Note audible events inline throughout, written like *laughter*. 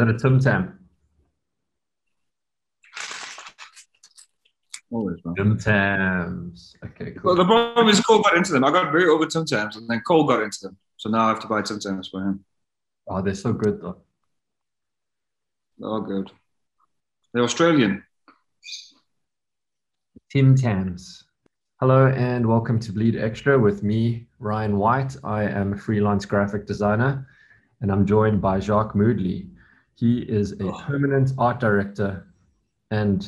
that a Tim Tam? Always, man. Tim Tams. Okay, Well, the problem is Cole got into them. I got very over Tim Tams, and then Cole got into them. So now I have to buy Tim Tams for him. Oh, they're so good though. They're all good. They're Australian. Tim Tams. Hello and welcome to Bleed Extra with me, Ryan Whyte. I am a freelance graphic designer and I'm joined by Jacque Moodley. He is a Oh. permanent art director and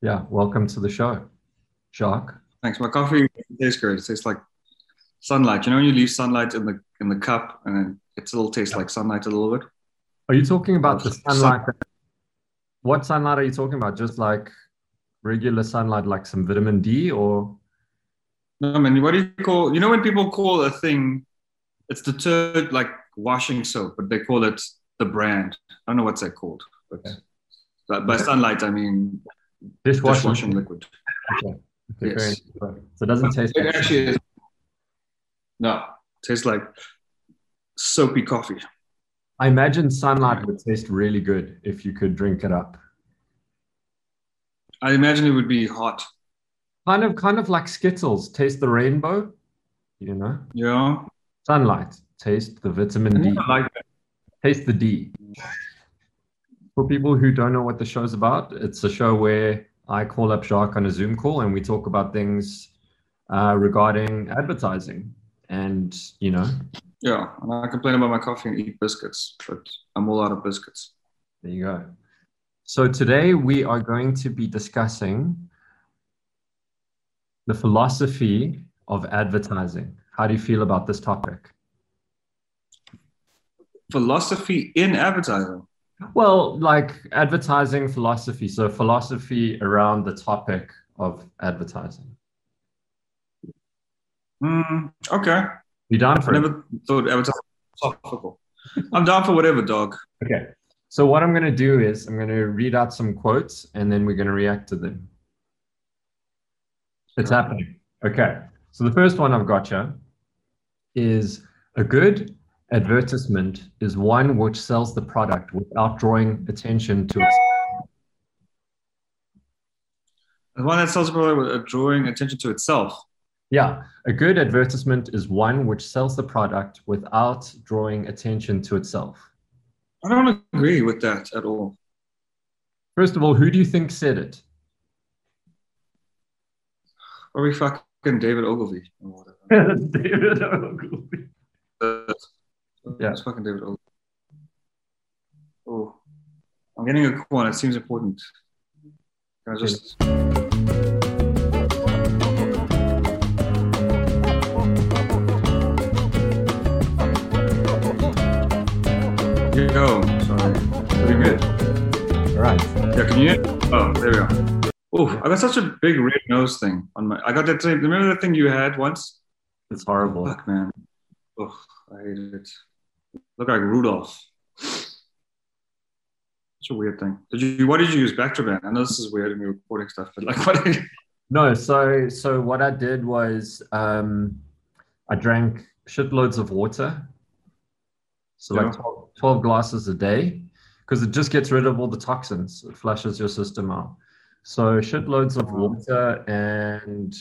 yeah, welcome to the show, Jacque. Thanks. My coffee tastes great. It tastes like sunlight. You know when you leave sunlight in the in the cup and it still tastes like sunlight a little bit? Are you talking about the Sun- sunlight? What sunlight are you talking about? Just like regular sunlight, like some vitamin D or? No, I mean, what do you call? You know when people call a thing, it's detergent like washing soap, but they call it the brand. I don't know what's that called, but but by sunlight I mean Dishwashing. dishwashing liquid. Okay. Yes. enough. So it doesn't taste It actually is. No, it tastes like soapy coffee. I imagine sunlight would taste really good if you could drink it up. I imagine it would be hot. Kind of, kind of like Skittles. Taste the rainbow, you know. Yeah, Sunlight. Taste the vitamin D. I like. Taste the D. For people who don't know what the show's about, it's a show where I call up Jacque on a Zoom call and we talk about things uh, regarding advertising. And you know, Yeah, and I complain about my coffee and eat biscuits, but I'm all out of biscuits. There you go. So today we are going to be discussing the philosophy of advertising. How do you feel about this topic? Philosophy in advertising. Well, like advertising philosophy. So philosophy around the topic of advertising. Mm, okay, You down I for it? never thought advertising philosophical. I'm down for whatever, dog. Okay. So what I'm going to do is I'm going to read out some quotes and then we're going to react to them. It's happening. Okay. So the first one I've got you is a good advertisement is one which sells the product without drawing attention to it. The one that sells a product with drawing attention to itself. Yeah. A good advertisement is one which sells the product without drawing attention to itself. I don't agree with that at all. First of all, who do you think said it? Are we fucking David Ogilvy. *laughs* David Ogilvy. Yeah. It's fucking David Ogilvy. Oh, I'm getting a call and it seems important. Can I just. Yo, sorry. Pretty good. All right. Yeah, can you hear? Oh, there we go. Oh, I got such a big red nose thing on my. I got that thing. Remember that thing you had once? It's horrible. Fuck, man. Oh, I hate it. Look like Rudolph. Such a weird thing. Did you? What did you use? Bactroban. I know this is weird in me recording stuff, but like, *laughs* what? You, No, so so what I did was um, I drank shitloads of water, so like 12, 12 glasses a day, because it just gets rid of all the toxins. It flushes your system out. So shitloads of water and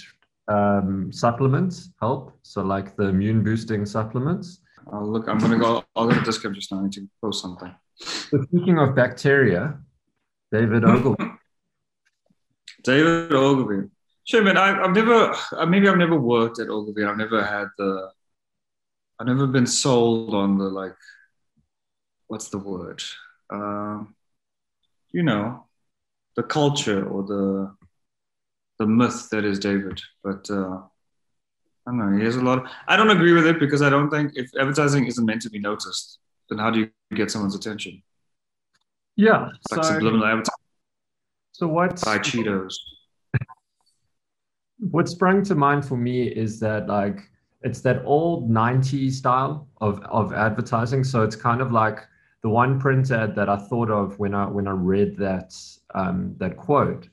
um, supplements help. So like the immune boosting supplements. I'll look. I'm gonna go. I'll go to Discord just now. I need to post something. So speaking of bacteria, David Ogilvy. *laughs* David Ogilvy. Sure, man. I, I've never. uh, Maybe I've never worked at Ogilvy. I've never had the. I've never been sold on the like. What's the word? Um, you know, the culture or the the myth that is David. But uh, I don't know. He has a lot. Of, I don't agree with it because I don't think if advertising isn't meant to be noticed, then how do you get someone's attention? Yeah. It's like So, subliminal advertising. so what's Buy Cheetos. *laughs* what sprung to mind for me is that like it's that old 90s style of of advertising so it's kind of like the one print ad that i thought of when i when i read that um, that quote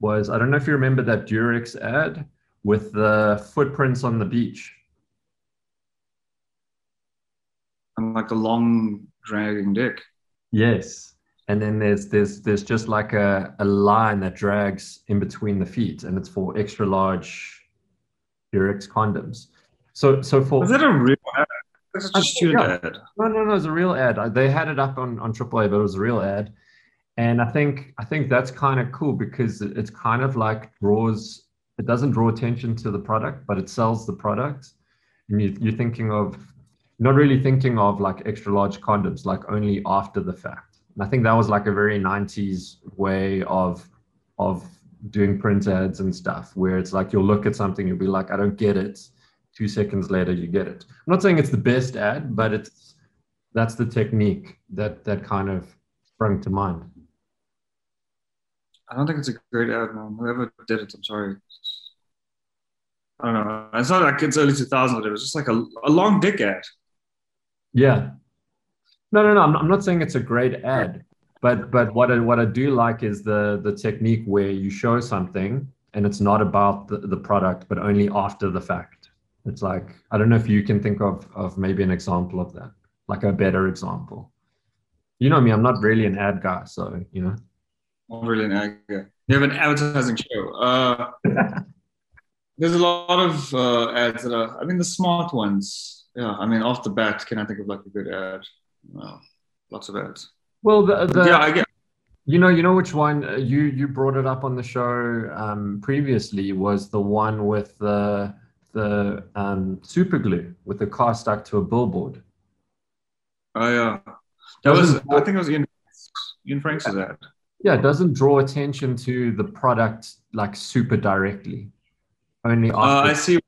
was i don't know if you remember that durex ad with the footprints on the beach and like the long dragging dick. Yes. And then there's there's there's just like a, a line that drags in between the feet, and it's for extra large Durex condoms. So so for Is that a real ad? That's just a yeah. ad. No, no, no, it's a real ad. Uh, They had it up on on AAA, but it was a real ad. And I think I think that's kind of cool because it's kind of like draws. It doesn't draw attention to the product, but it sells the product. And you, you're thinking of not really thinking of like extra large condoms, like only after the fact. And I think that was like a very 90s way of of doing print ads and stuff, where it's like you'll look at something, you'll be like, I don't get it. Two seconds later, you get it. I'm not saying it's the best ad, but it's that's the technique that that kind of sprung to mind. I don't think it's a great ad. Whoever did it, I'm sorry. I don't know. It's not like it's early 2000s. It was just like a, a long dick ad. Yeah. No, no, no. I'm, I'm not saying it's a great ad, but but what I, what I do like is the the technique where you show something and it's not about the, the product, but only after the fact. It's like I don't know if you can think of of maybe an example of that, like a better example. You know me, I'm not really an ad guy, so you know. Really an. You have an advertising show. Uh, *laughs* there's a lot of uh, ads that are, I mean, the smart ones. Yeah, I mean, off the bat, can I think of like a good ad? Well, lots of ads. Well, the, the yeah, I get. You know, you know which one uh, you you brought it up on the show um, previously was the one with the the um, super glue with the car stuck to a billboard. Oh yeah, that was. Doesn't- I think it was Ian. Ian Franks' ad. Yeah, it doesn't draw attention to the product like super directly. Only Uh. I see.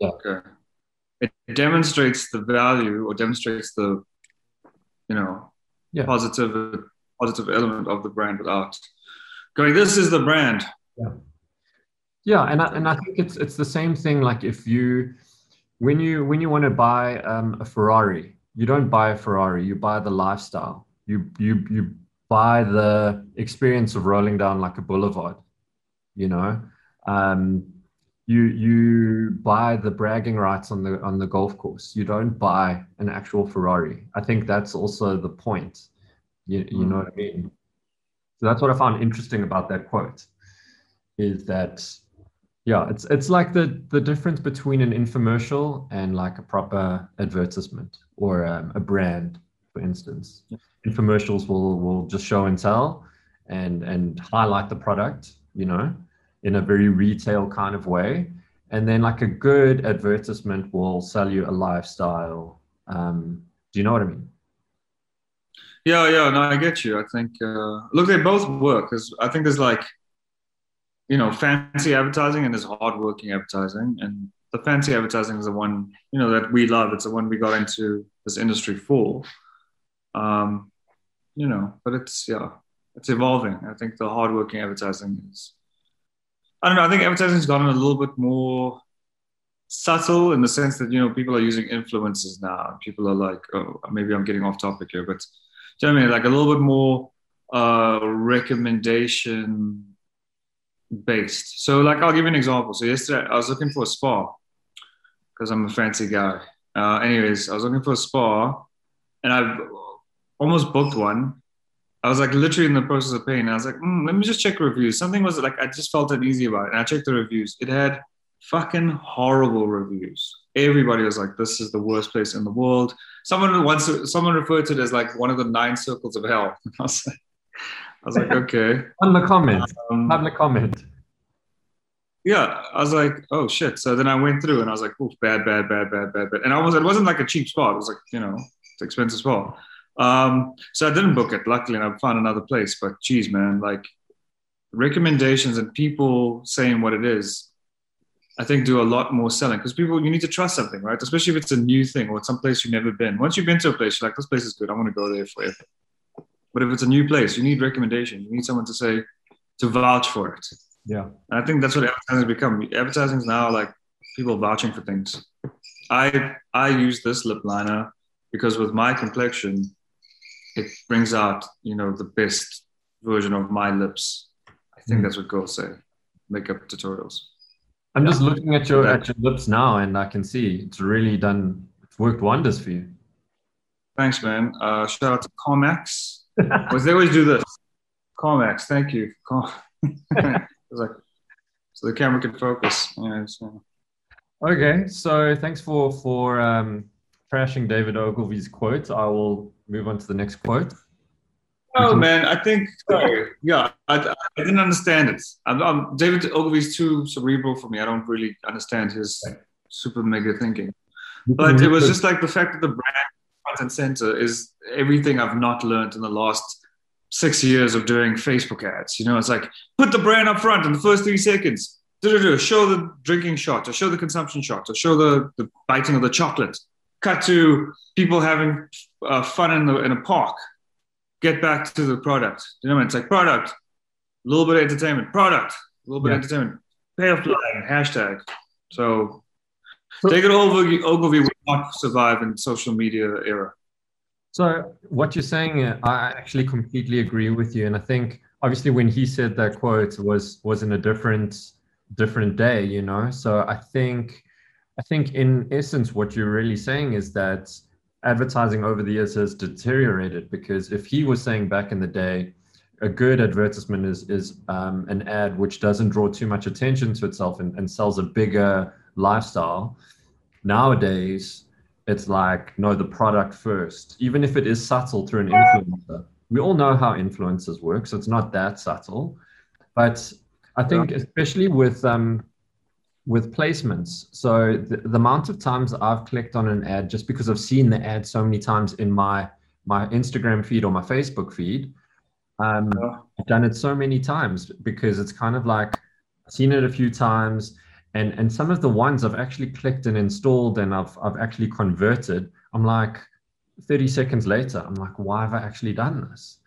Yeah. Okay. It demonstrates the value or demonstrates the, you know, Yeah. positive positive element of the brand without going. This is the brand. Yeah, and I, and I think it's it's the same thing. Like if you when you when you want to buy um, a Ferrari, you don't buy a Ferrari. You buy the lifestyle. You you you buy the experience of rolling down like a boulevard. You know, um, you you buy the bragging rights on the on the golf course. You don't buy an actual Ferrari. I think that's also the point. You you know what I mean? So that's what I found interesting about that quote. Is that yeah, it's it's like the the difference between an infomercial and like a proper advertisement or um, a brand, for instance. Infomercials will will just show and tell, and and highlight the product, you know, in a very retail kind of way. And then like a good advertisement will sell you a lifestyle. Um, do you know what I mean? Yeah, yeah. No, I get you. I think uh, look, they both work because I think there's like, you know, fancy advertising and there's hardworking advertising, and the fancy advertising is the one you know that we love. It's the one we got into this industry for. Um, you know, but it's yeah, it's evolving. I think the hardworking advertising is. I don't know. I think advertising's gotten a little bit more subtle in the sense that you know people are using influencers now. People are like, oh, maybe I'm getting off topic here, but you know I mean? Like a little bit more uh, recommendation based. So, like, I'll give you an example. So, yesterday I was looking for a spa because I'm a fancy guy. Uh, anyways, I was looking for a spa and I almost booked one. I was like literally in the process of paying. I was like, mm, let me just check reviews. Something was like, I just felt uneasy about it. And I checked the reviews. It had fucking horrible reviews. Everybody was like, this is the worst place in the world. Someone once, someone referred to it as like one of the nine circles of hell. *laughs* I was like, I was like *laughs* okay. On the comment, Um, have the comment. yeah, I was like, oh shit. So then I went through and I was like, oh, bad, bad, bad, bad, bad, bad. And I was, it wasn't like a cheap spot. It was like, you know, it's expensive spot. Um, so I didn't book it, luckily, and I found another place. But geez, man, like recommendations and people saying what it is, I think do a lot more selling because people, you need to trust something, right? Especially if it's a new thing or it's some place you've never been. Once you've been to a place, you're like, this place is good. I want to go there forever. But if it's a new place, you need recommendation. You need someone to say, to vouch for it. Yeah. And I think that's what advertising has become. Advertising is now like people vouching for things. I I use this lip liner because with my complexion, it brings out you know the best version of my lips. I think Mm. that's what girls say. Makeup tutorials. I'm just looking at your Yeah. at your lips now, and I can see it's really done. It's worked wonders for you. Thanks, man. Uh, shout out to Comex. because *laughs* they always do this. Comex, thank you. Com- *laughs* like, so the camera can focus. Yeah, so. Okay, so thanks for for um, trashing David Ogilvy's quote. I will move on to the next quote. Oh man, I think sorry. Yeah, I, I didn't understand it. I'm, I'm, David Ogilvy's too cerebral for me. I don't really understand his super mega thinking. But it was just like the fact that the brand front and center is everything I've not learned in the last six years of doing Facebook ads. You know, it's like put the brand up front in the first three seconds. Show the drinking shot, or show the consumption shot, or show the, the biting of the chocolate. Cut to people having uh, fun in the in a park get back to the product. You know, what i it's like product, a little bit of entertainment, product, a little bit yeah. of entertainment, payoff line, hashtag. So, so take it over. Ogilvy will not survive in social media era. So what you're saying, uh, I actually completely agree with you, and I think obviously when he said that quote was was in a different different day, you know. So I think I think in essence what you're really saying is that advertising over the years has deteriorated because if he was saying back in the day, a good advertisement is is um, an ad which doesn't draw too much attention to itself and, and sells a bigger lifestyle. Nowadays, it's like no, the product first, even if it is subtle through an influencer. We all know how influencers work, so it's not that subtle. But I think, especially with um, with placements. So the, the, amount of times I've clicked on an ad just because I've seen the ad so many times in my my Instagram feed or my Facebook feed. Um, I've done it so many times because it's kind of like I've seen it a few times, and and some of the ones I've actually clicked and installed and I've I've actually converted. I'm like, 30 seconds later, I'm like, why have I actually done this?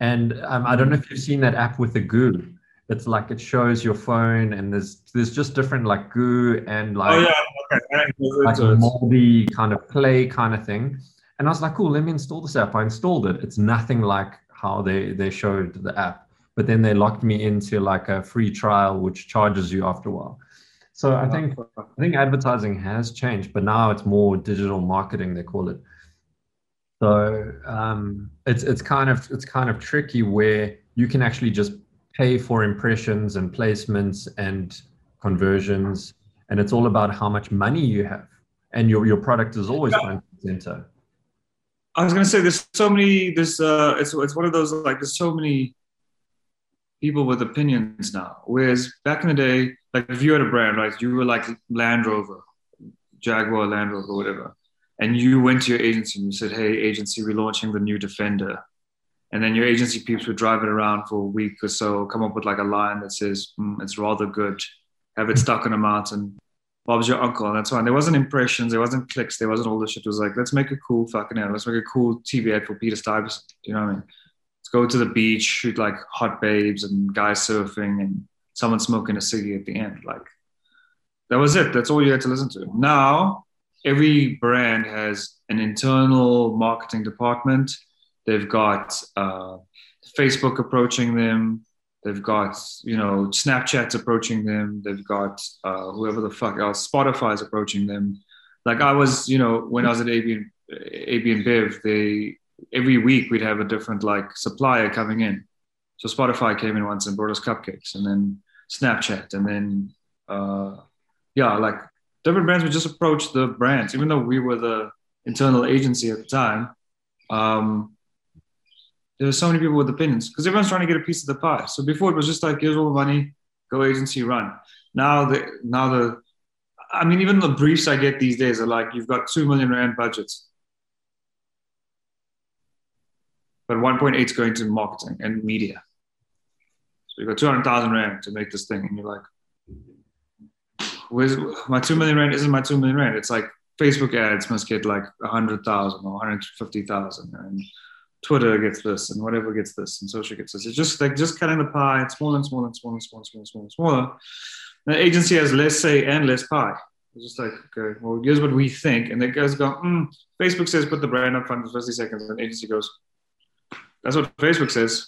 And um, I don't know if you've seen that app with the goo it's like it shows your phone and there's there's just different like goo and like, oh, yeah. okay. like moldy kind of clay kind of thing. And I was like, cool, let me install this app. I installed it. It's nothing like how they they showed the app. But then they locked me into like a free trial which charges you after a while. So I think I think advertising has changed, but now it's more digital marketing they call it. So um, it's it's kind of it's kind of tricky where you can actually just pay for impressions and placements and conversions. And it's all about how much money you have. And your, your product is always front and center. I was going to say there's so many there's uh it's, it's one of those like there's so many people with opinions now. Whereas back in the day like if you had a brand right you were like land rover jaguar land rover whatever. And you went to your agency and you said hey agency we're launching the new defender and then your agency peeps would drive it around for a week or so, come up with like a line that says, mm, it's rather good, have it stuck on a mountain. Bob's your uncle, and that's fine. There wasn't impressions, there wasn't clicks, there wasn't all this shit. It was like, let's make a cool fucking ad. Let's make a cool TV ad for Peter Stuyvesant. You know what I mean? Let's go to the beach, shoot like hot babes and guys surfing and someone smoking a ciggy at the end. Like, that was it. That's all you had to listen to. Now, every brand has an internal marketing department They've got uh, Facebook approaching them. They've got you know Snapchat's approaching them. They've got uh, whoever the fuck else, Spotify's approaching them. Like I was, you know, when I was at AB AB InBev, they every week we'd have a different like supplier coming in. So Spotify came in once and brought us cupcakes, and then Snapchat, and then uh, yeah, like different brands would just approach the brands, even though we were the internal agency at the time. Um, there's so many people with opinions because everyone's trying to get a piece of the pie. So before it was just like, here's all the money, go agency, run. Now the now the, I mean, even the briefs I get these days are like, you've got two million rand budgets, but 1.8 is going to marketing and media. So you've got 200,000 rand to make this thing, and you're like, where's my two million rand? Isn't my two million rand? It's like Facebook ads must get like 100,000 or 150,000 and Twitter gets this and whatever gets this and social gets this. It's just like just cutting the pie. It's smaller and smaller and smaller and smaller and smaller and smaller. And smaller. The agency has less say and less pie. It's just like, okay, well, here's what we think. And the guys go, mm, Facebook says put the brand up front for 50 seconds. And the agency goes, that's what Facebook says.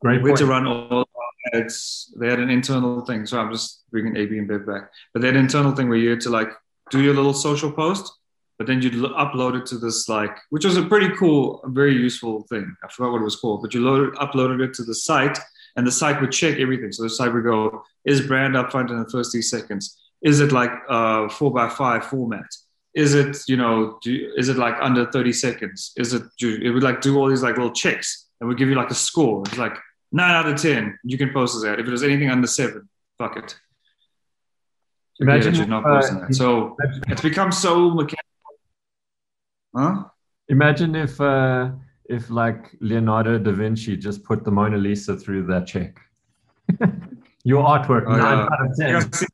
Great We had to run all our ads. They had an internal thing. So I'm just bringing AB InBev back. But they had an internal thing where you had to like do your little social post but then you'd upload it to this like, which was a pretty cool, very useful thing. I forgot what it was called, but you loaded, uploaded it to the site, and the site would check everything. So the site would go, is brand up front in the first three seconds? Is it like a four by five format? Is it, you know, do, is it like under 30 seconds? Is it, it would like do all these like little checks and would give you like a score. It's like nine out of 10, you can post this ad. If it was anything under seven, fuck it. Imagine you're not posting uh, that. So it's become so mechanical. Huh? Imagine if, uh, if like Leonardo da Vinci just put the Mona Lisa through that check. *laughs* Your artwork, oh, nine yeah. out of ten.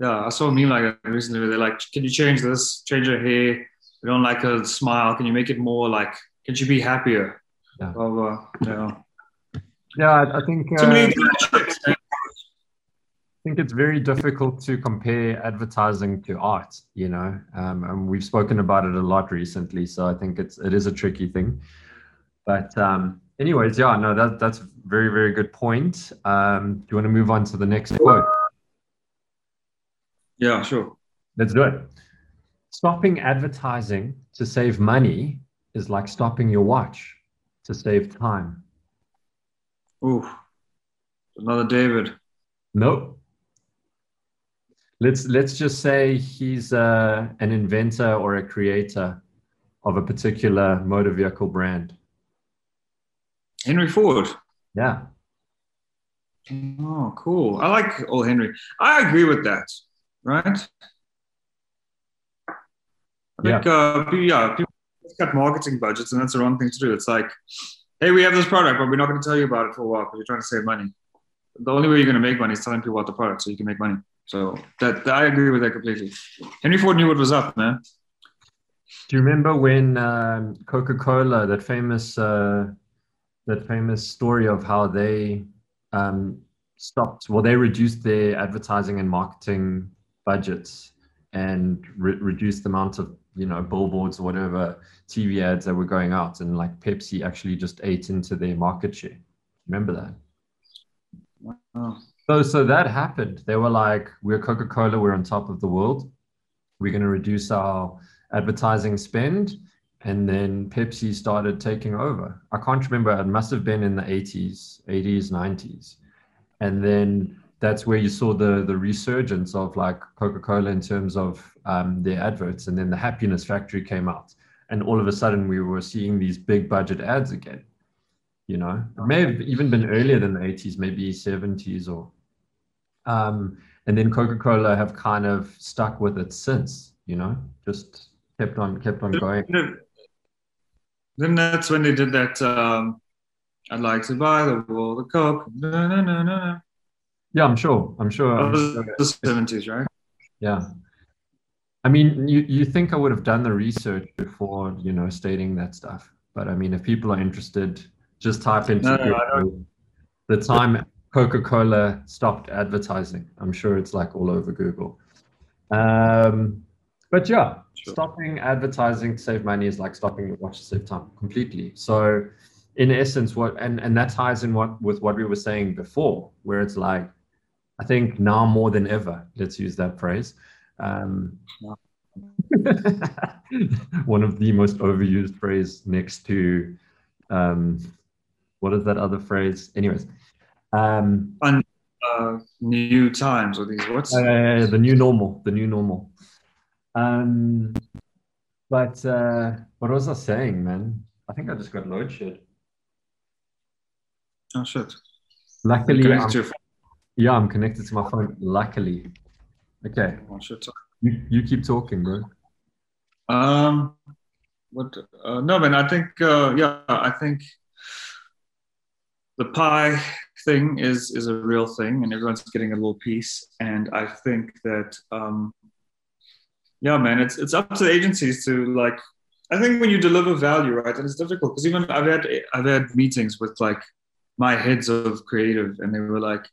Yeah, I saw a meme like that recently where they're like, "Can you change this? Change your hair? We don't like a smile. Can you make it more like? Can she be happier?" Yeah. Blah, blah. Yeah. Yeah, I think. Too many uh, I think it's very difficult to compare advertising to art, you know, um, and we've spoken about it a lot recently. So I think it's it is a tricky thing. But um, anyways, yeah, no, that that's a very very good point. Um, do you want to move on to the next quote? Yeah, sure. Let's do it. Stopping advertising to save money is like stopping your watch to save time. Ooh, another David. Nope let's let's just say he's uh, an inventor or a creator of a particular motor vehicle brand. Henry Ford. Yeah. Oh, cool. I like old Henry. I agree with that. Right. I think, yeah. Uh, yeah, people cut marketing budgets, and that's the wrong thing to do. It's like, hey, we have this product, but we're not going to tell you about it for a while because you're trying to save money. The only way you're going to make money is telling people about the product so you can make money. So that, that I agree with that completely. Henry Ford knew what was up, man. Do you remember when um, Coca Cola, that famous uh, that famous story of how they um, stopped? Well, they reduced their advertising and marketing budgets and re- reduced the amount of you know billboards or whatever TV ads that were going out, and like Pepsi actually just ate into their market share. Remember that? Wow. So, so that happened. They were like, "We're Coca Cola. We're on top of the world. We're going to reduce our advertising spend." And then Pepsi started taking over. I can't remember. It must have been in the 80s, 80s, 90s. And then that's where you saw the the resurgence of like Coca Cola in terms of um, their adverts. And then the Happiness Factory came out, and all of a sudden we were seeing these big budget ads again you know it may have even been earlier than the 80s maybe 70s or um, and then coca-cola have kind of stuck with it since you know just kept on kept on going then that's when they did that um, i'd like to buy the world of coke no, no, no, no. yeah i'm sure i'm sure, I'm sure. the 70s right yeah I mean, you, you think I would have done the research before, you know, stating that stuff. But I mean, if people are interested, just type into no, no, the time Coca-Cola stopped advertising. I'm sure it's like all over Google. Um, but yeah, sure. stopping advertising to save money is like stopping your watch to save time completely. So in essence, what and, and that ties in what with what we were saying before, where it's like, I think now more than ever, let's use that phrase. Um, *laughs* one of the most overused phrase next to um, what is that other phrase? Anyways, um, Un, uh, new times or these what's uh, the new normal, the new normal. Um, but uh, what was I saying, man? I think I just got load shed. Oh shit! Luckily, I'm, yeah, I'm connected to my phone. Luckily, okay. Oh, shit. You, you keep talking, bro. Um, what? Uh, no, man. I think, uh, yeah, I think the pie thing is is a real thing, and everyone's getting a little piece. And I think that, um, yeah, man, it's it's up to the agencies to like. I think when you deliver value, right, and it's difficult because even I've had I've had meetings with like my heads of creative, and they were like,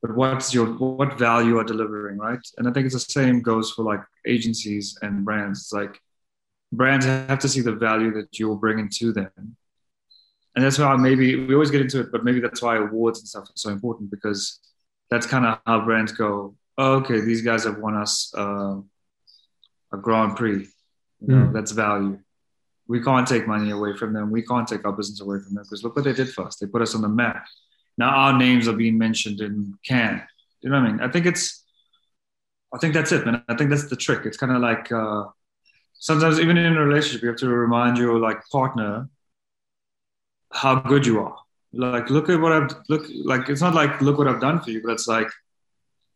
"But what's your what value are delivering, right?" And I think it's the same goes for like agencies and brands. It's like brands have to see the value that you're bringing to them and that's why maybe we always get into it, but maybe that's why awards and stuff are so important because that's kind of how brands go. Oh, okay, these guys have won us uh, a Grand Prix. You know, Mm. That's value. We can't take money away from them. We can't take our business away from them because look what they did for us. They put us on the map. Now our names are being mentioned in Cannes. You know what I mean? I think it's, I think that's it, man. I think that's the trick. It's kind of like uh, sometimes even in a relationship, you have to remind your like partner how good you are. Like, look at what I've look like. It's not like look what I've done for you, but it's like,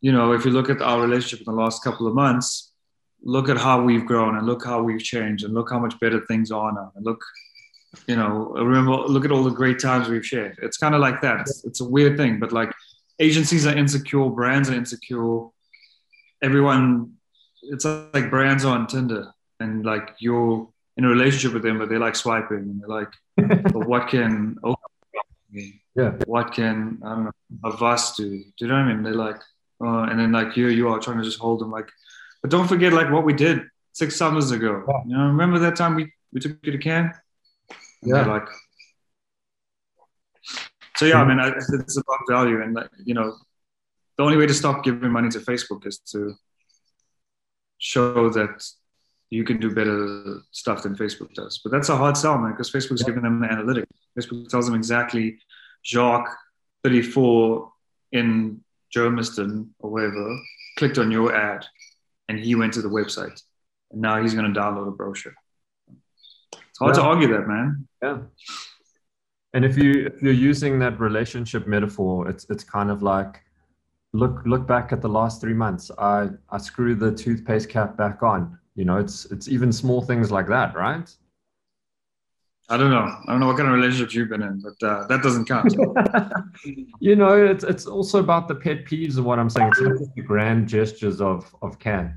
you know, if you look at our relationship in the last couple of months, look at how we've grown and look how we've changed and look how much better things are now. And look, you know, remember, look at all the great times we've shared. It's kind of like that. It's, it's a weird thing, but like agencies are insecure, brands are insecure. Everyone, it's like brands are on Tinder and like you're in a relationship with them, but they're like swiping and they're like, but what can Yeah. What can I don't know Avast do? Do you know what I mean? They're like, uh, and then like you, you are trying to just hold them like, but don't forget like what we did six summers ago. Yeah. You know, remember that time we we took you to Cannes? Yeah. Like, so yeah, I mean, I, it's about value, and like, you know, the only way to stop giving money to Facebook is to show that you can do better stuff than Facebook does. But that's a hard sell, man, because Facebook's Yeah. giving them the analytics. Facebook tells them exactly Jacque 34 in Germiston or wherever clicked on your ad and he went to the website. And now he's going to download a brochure. It's hard to argue that, man. Yeah. And if you if you're using that relationship metaphor, it's it's kind of like look look back at the last three months. I I screw the toothpaste cap back on. You know, it's it's even small things like that, right? I don't know. I don't know what kind of relationships you've been in, but uh, that doesn't count. *laughs* you know, it's it's also about the pet peeves of what I'm saying. It's not just the grand gestures of of Cannes.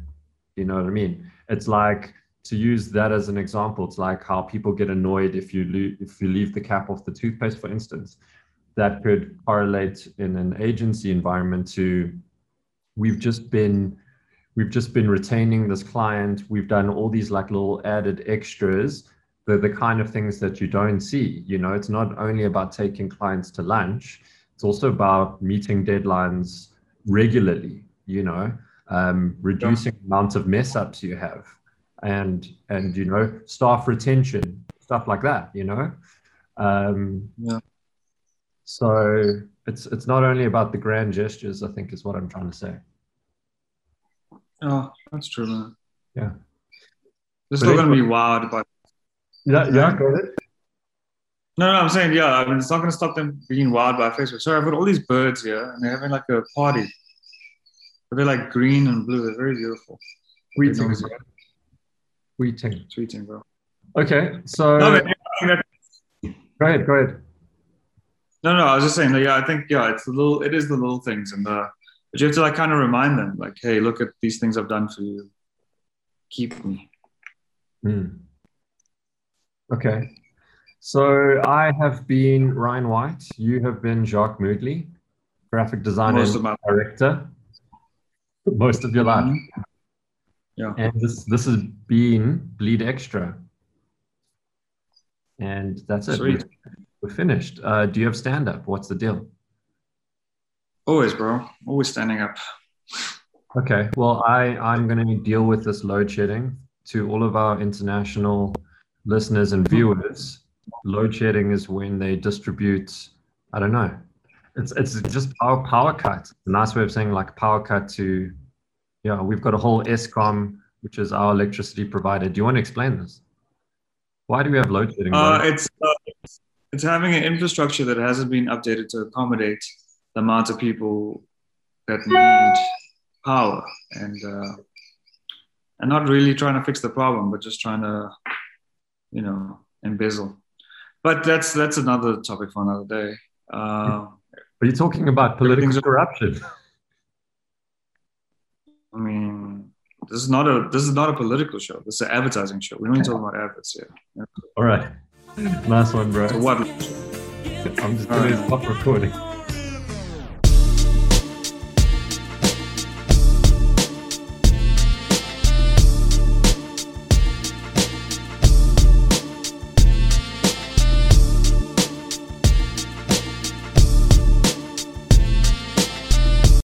You know what I mean? It's like to use that as an example. It's like how people get annoyed if you lo- if you leave the cap off the toothpaste, for instance. That could correlate in an agency environment to we've just been we've just been retaining this client. We've done all these like little added extras the, the kind of things that you don't see. You know, it's not only about taking clients to lunch, it's also about meeting deadlines regularly, you know, um, reducing the amount of mess ups you have and, and, you know, staff retention, stuff like that, you know? Um, Yeah. So it's, it's not only about the grand gestures, I think is what I'm trying to say. Oh, that's true, man. Yeah. They're still going to be wowed by. Yeah, yeah, got it. No, no, I'm saying, yeah, I mean, it's not going to stop them being wild by Facebook. Sorry, I've got all these birds here and they're having like a party. But they're like green and blue. They're very beautiful. Tweeting. Tweeting. Tweeting, bro. Okay, so No, but, think go ahead, go ahead. no, no, I was just saying, like, yeah, I think, yeah, it's the little, it is the little things. And the, but you have to like kind of remind them, like, hey, look at these things I've done for you. Keep me. Hmm. Okay. So I have been Ryan Whyte. You have been Jacque Moodley, graphic designer Most of my director, most of your life. Mhm. Yeah. And this this has been Bleed Extra. And that's it. Sweet. We're finished. Uh, do you have stand up? What's the deal? Always, bro. Always standing up. Okay. Well, I, I'm going to deal with this load shedding to all of our international listeners and viewers. Load shedding is when they distribute, I don't know. It's it's just power power cut. A nice way of saying like power cut to yeah, we've got a whole Eskom, which is our electricity provider. Do you want to explain this? Why do we have load shedding? Uh, it's, uh, it's it's having an infrastructure that hasn't been updated to accommodate the amount of people that need power and uh, and not really trying to fix the problem, but just trying to you know embezzle. But that's that's another topic for another day. Uh, Are you talking about political corruption? I mean, this is not a this is not a political show. This is an advertising show. We don't talk about adverts here. All right. last one, bro. So what? I'm just going to stop recording.